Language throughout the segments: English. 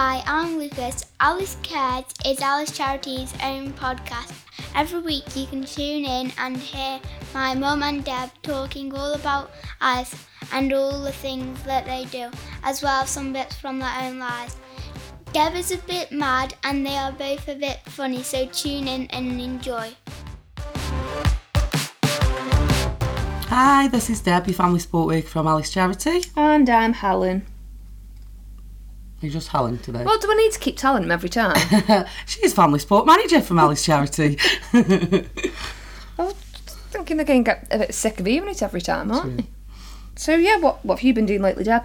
Hi, I'm Lucas. Alice Cares is Alice Charity's own podcast. Every week you can tune in and hear my mum and Deb talking all about Alice and all the things that they do, as well as some bits from their own lives. Deb is a bit mad and they are both a bit funny, so tune in and enjoy. Hi, this is Deb, your family support worker from Alice Charity. And I'm Helen. You're just Helen today. Well, do I need to keep telling him every time? She's family support manager from Alice Charity. I was thinking they're going to get a bit sick of hearing it every time, aren't they? So, yeah, what, what have you been doing lately, Deb?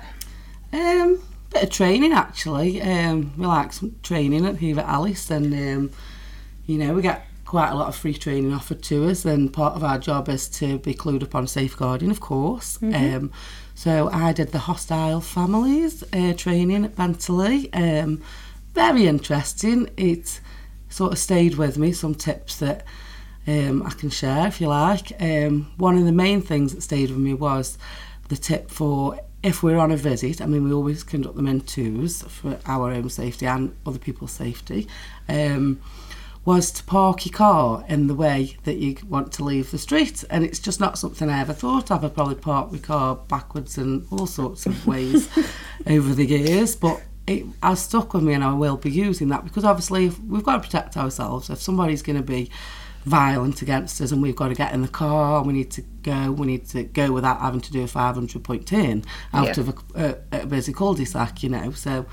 um, bit of training actually. Um, we like some training at here at Alice, and um, you know we get quite a lot of free training offered to us. And part of our job is to be clued up on safeguarding, of course. Um, so I did the hostile families uh, training at Bentley. Um, very interesting. It sort of stayed with me. Some tips that um, I can share if you like. Um, one of the main things that stayed with me was the tip for if we're on a visit. I mean, we always conduct them in twos for our own safety and other people's safety. Um, was to park your car in the way that you want to leave the street, and it's just not something I ever thought of. I probably parked my car backwards in all sorts of ways over the years, but it has stuck with me, and I will be using that because obviously if we've got to protect ourselves. If somebody's going to be violent against us and we've got to get in the car, we need to go, we need to go without having to do a 500 point turn out Yeah. of a, a, a busy cul-de-sac, you know. So,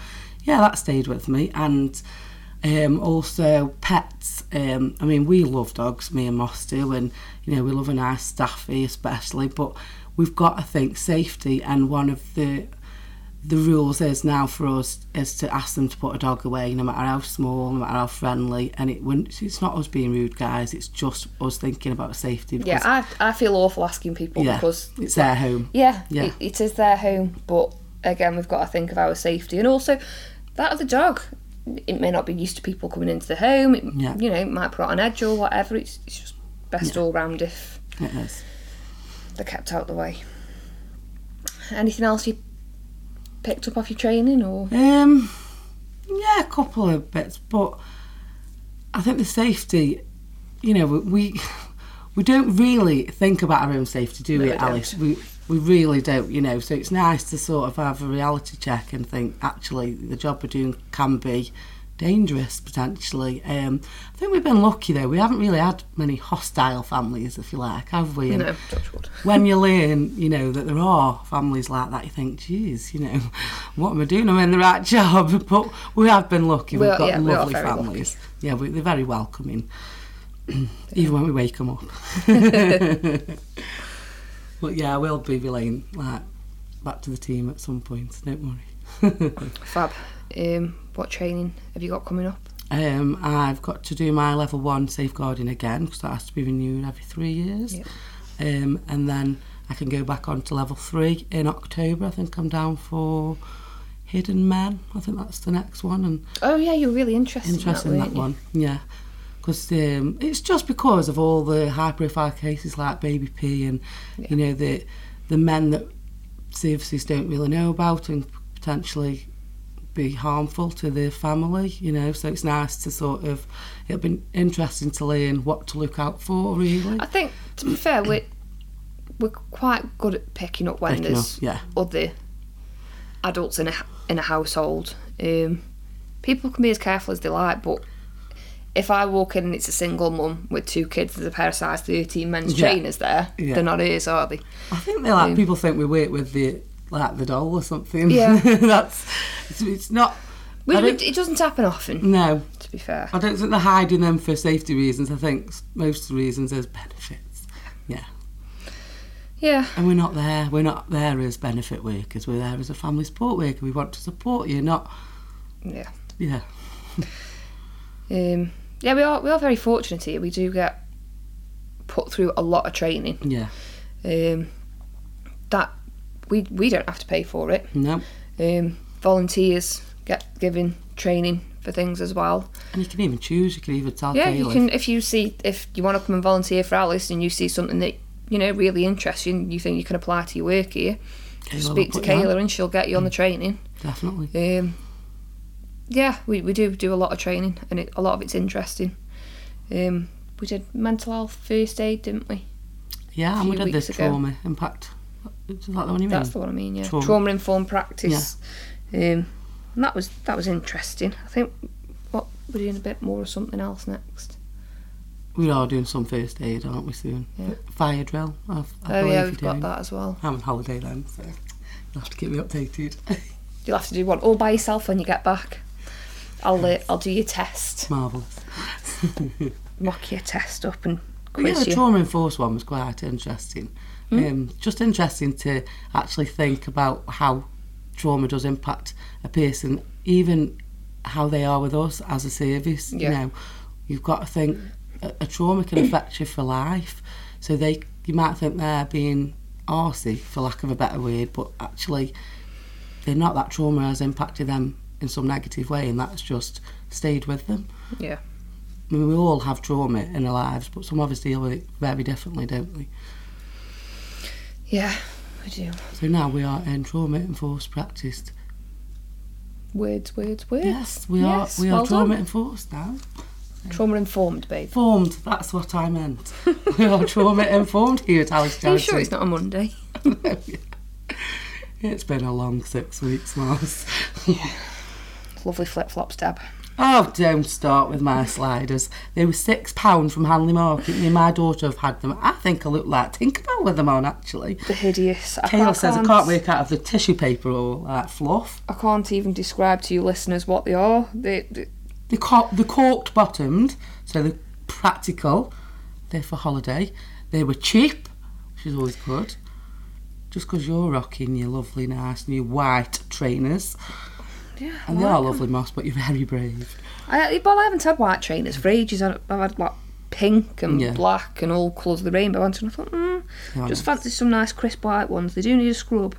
yeah, that stayed with me. And um, also pets. Um, I mean, we love dogs, me and Moss do, and, you know, we love a nice staffy especially, but we've got I think safety and one of the the rules is now for us is to ask them to put a dog away, no matter how small, no matter how friendly, and it wouldn't. It's not us being rude, guys. It's just us thinking about safety. Yeah, I, I feel awful asking people yeah, because, it's their home. yeah, Yeah. It, it is their home, but again, we've got to think of our safety and also that of the dog. It may not be used to people coming into the home, it, Yeah. you know, it might put on edge or whatever. It's, it's just best all round if It is. they're kept out the way. Anything else you picked up off your training or? Um, yeah, a couple of bits, but I think the safety, you know, we we don't really think about our own safety, do No, we, we. Alice? We we really don't, you know. So it's nice to sort of have a reality check and think actually the job we're doing can be dangerous potentially. Um, I think we've been lucky though. We haven't really had many hostile families, if you like, have we? And No, when you learn, you know, that there are families like that, you think, geez, you know, what am I doing? Am I'm in the right job. But we have been lucky. We We've are- got yeah, we lovely very lucky. families. Yeah, we, they're very welcoming, even when we wake them up. but yeah, I will be relaying like back to the team at some point. Don't worry. Fab. Um, what training have you got coming up? Um, I've got to do my level one safeguarding again because that has to be renewed every three years. Yeah. Um, and then I can go back on to level three in October. I think I'm down for Hidden Men. I think that's the next one. And Oh yeah, you're really interested, interested in in that, that one. Yeah. Because um, it's just because of all the high profile cases like Baby P and, you know, the the men that services don't really know about and potentially be harmful to the family, you know. So it's nice to sort of, it'll be interesting to learn what to look out for, really. I think, to be fair, we're we're quite good at picking up when Picking there's up, yeah. other adults in a in a household. Um, people can be as careful as they like, but if I walk in and it's a single mum with two kids, there's a pair of size 13 men's Yeah. trainers there. Yeah. They're not hers, are they? I think they like people think we work with the like the doll or something. Yeah. that's it's, it's not. We, it doesn't happen often, no, to be fair. I don't think they're hiding them for safety reasons. I think most of the reasons is benefits. Yeah, Yeah, and we're not there. We're not there as benefit workers. We're there as a family support worker. We want to support you, not yeah. yeah. Um, yeah, we are we are very fortunate here. We do get put through a lot of training. Yeah, Um, that we we don't have to pay for it. no, Um, volunteers get given training for things as well. and you can even choose. You can even tell. Yeah, you can if you see if you want to come and volunteer for Alice and you see something that you know really interests you, and you think you can apply to your work here. Kayla speak to put you on. Kayla and she'll get you on the training. Definitely. Um, yeah, we, we do do a lot of training, and it, a lot of it's interesting. Um, we did mental health first aid, didn't we? Yeah, and we did this ago. trauma impact. Is that the one you mean? That's the one I mean. Yeah, Trauma. informed practice. Um, and that was that was interesting. I think what we're doing a bit more of something else next. We are doing some first aid, aren't we, soon? Yeah. Fire drill. I, I oh yeah, we've got doing. that as well. I'm on holiday then, so you'll have to keep me updated. You'll have to do one all by yourself when you get back. I'll uh, I'll do your test, Marvellous. mock your test up and But yeah, the you. trauma enforced one was quite interesting. Um, just interesting to actually think about how trauma does impact a person, even how they are with us as a service. You know, you've got to think a, a trauma can affect you for life. So they, you might think they're being arsey, for lack of a better word, but actually they're not. That trauma has impacted them in some negative way, and that's just stayed with them. Yeah, I mean, we all have trauma in our lives, but some of us deal with it very differently, don't we? yeah, we do. So now we are in trauma enforced practiced. Words, words, words. Yes, we Yes, are. We well are trauma done. enforced now. Trauma informed, babe. Formed. That's what I meant. we are trauma informed here at Alice Are you sure it's not a Monday? It's been a long six weeks, Mars. Lovely flip flops, Deb. Oh, don't start with my sliders. They were six pounds from Hanley Market. Me and my daughter have had them. I think I look like Tinkerbell with them on, actually. The hideous. Kayla says I can't work out if they're tissue paper or like fluff. I can't even describe to you listeners what they are. They, they They're, cor- they're corked bottomed, so they're practical. They're for holiday. They were cheap, which is always good. Just because you're rocking your lovely, nice new white trainers. Yeah, And they like are 'em. lovely, Moss, but you're very brave. I, well, I haven't had white trainers for ages. I've had like pink and Yeah. black and all colours of the rainbow ones, and I thought, mm, They just fancy some nice crisp white ones. They do need a scrub.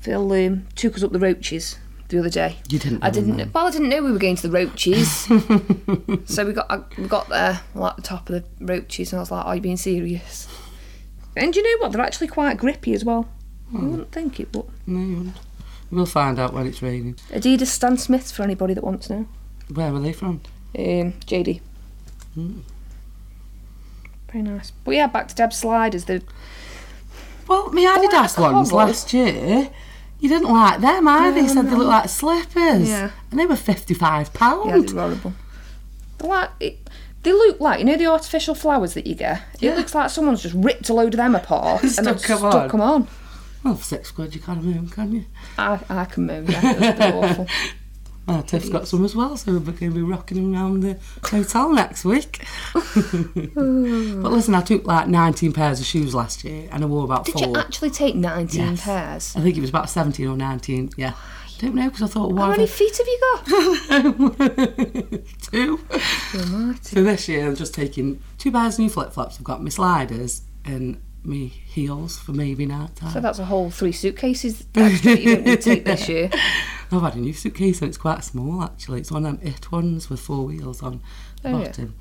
Phil um, took us up the roaches the other day. You didn't I know didn't. then. Well, I didn't know we were going to the roaches. so we got I, we got there like at the top of the roaches, and I was like, "Are you being serious?" And you know what? They're actually quite grippy as well. Hmm. You wouldn't think it, but No, you wouldn't. We'll find out when it's raining. Adidas Stan Smiths for anybody that wants to know. Where were they from? Um, JD. Hmm. Very nice. But yeah, back to Deb's sliders. The Well, my like Adidas a ones last year, you didn't like them either. You said they looked like slippers. Yeah. And they were £55. yeah, they're horrible. They're like it, they look like you know the artificial flowers that you get. Yeah. It looks like someone's just ripped a load of them apart and then Stuck 'em stuck on. them on. Well, for six quid you can't moon, can you? I, I can moan. Yeah, it was a bit awful. Well, Tiff's got some as well, so we're going to be rocking them around the hotel next week. but listen, I took like 19 pairs of shoes last year and I wore about Did four. you actually take 19 Yes. pairs? I think it was about 17 or 19, yeah. I Don't know because I thought, why? How many have feet have you got? I... Two. So this year I'm just taking two pairs of new flip flops. I've got my sliders and me heels for maybe night time. So that's a whole three suitcases that you don't need to take this year. I've had a new suitcase and it's quite small actually. It's one of them it ones with four wheels on the Oh, yeah. bottom.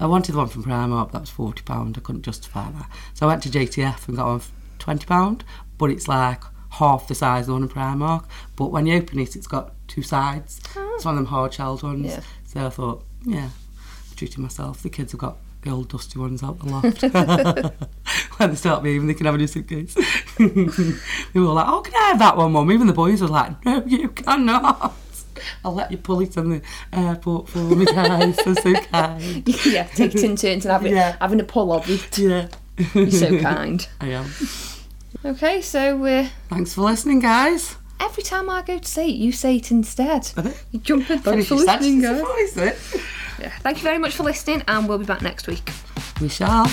I wanted the one from Primark, that was forty pound. I couldn't justify that, so I went to JTF and got one for twenty pound. But it's like half the size of the one in Primark. But when you open it, it's got two sides. Ah. It's one of them hard shelled ones. Yeah. So I thought, yeah, I'm treating myself. The kids have got the old dusty ones out the loft. when they start moving, they can have a new suitcase. they were like, "Oh, can I have that one, mum?" Even the boys were like, "No, you cannot." I'll let you pull it in the airport for me, guys. They're so kind. yeah, take it in turns and having, Yeah. having a pull of it. Yeah. You're so kind. I am. Okay, so uh, Thanks for listening, guys. every time I go to say it, you say it instead. You jump in. Thanks for listening, guys. Yeah, thank you very much for listening, and we'll be back next week. We shall.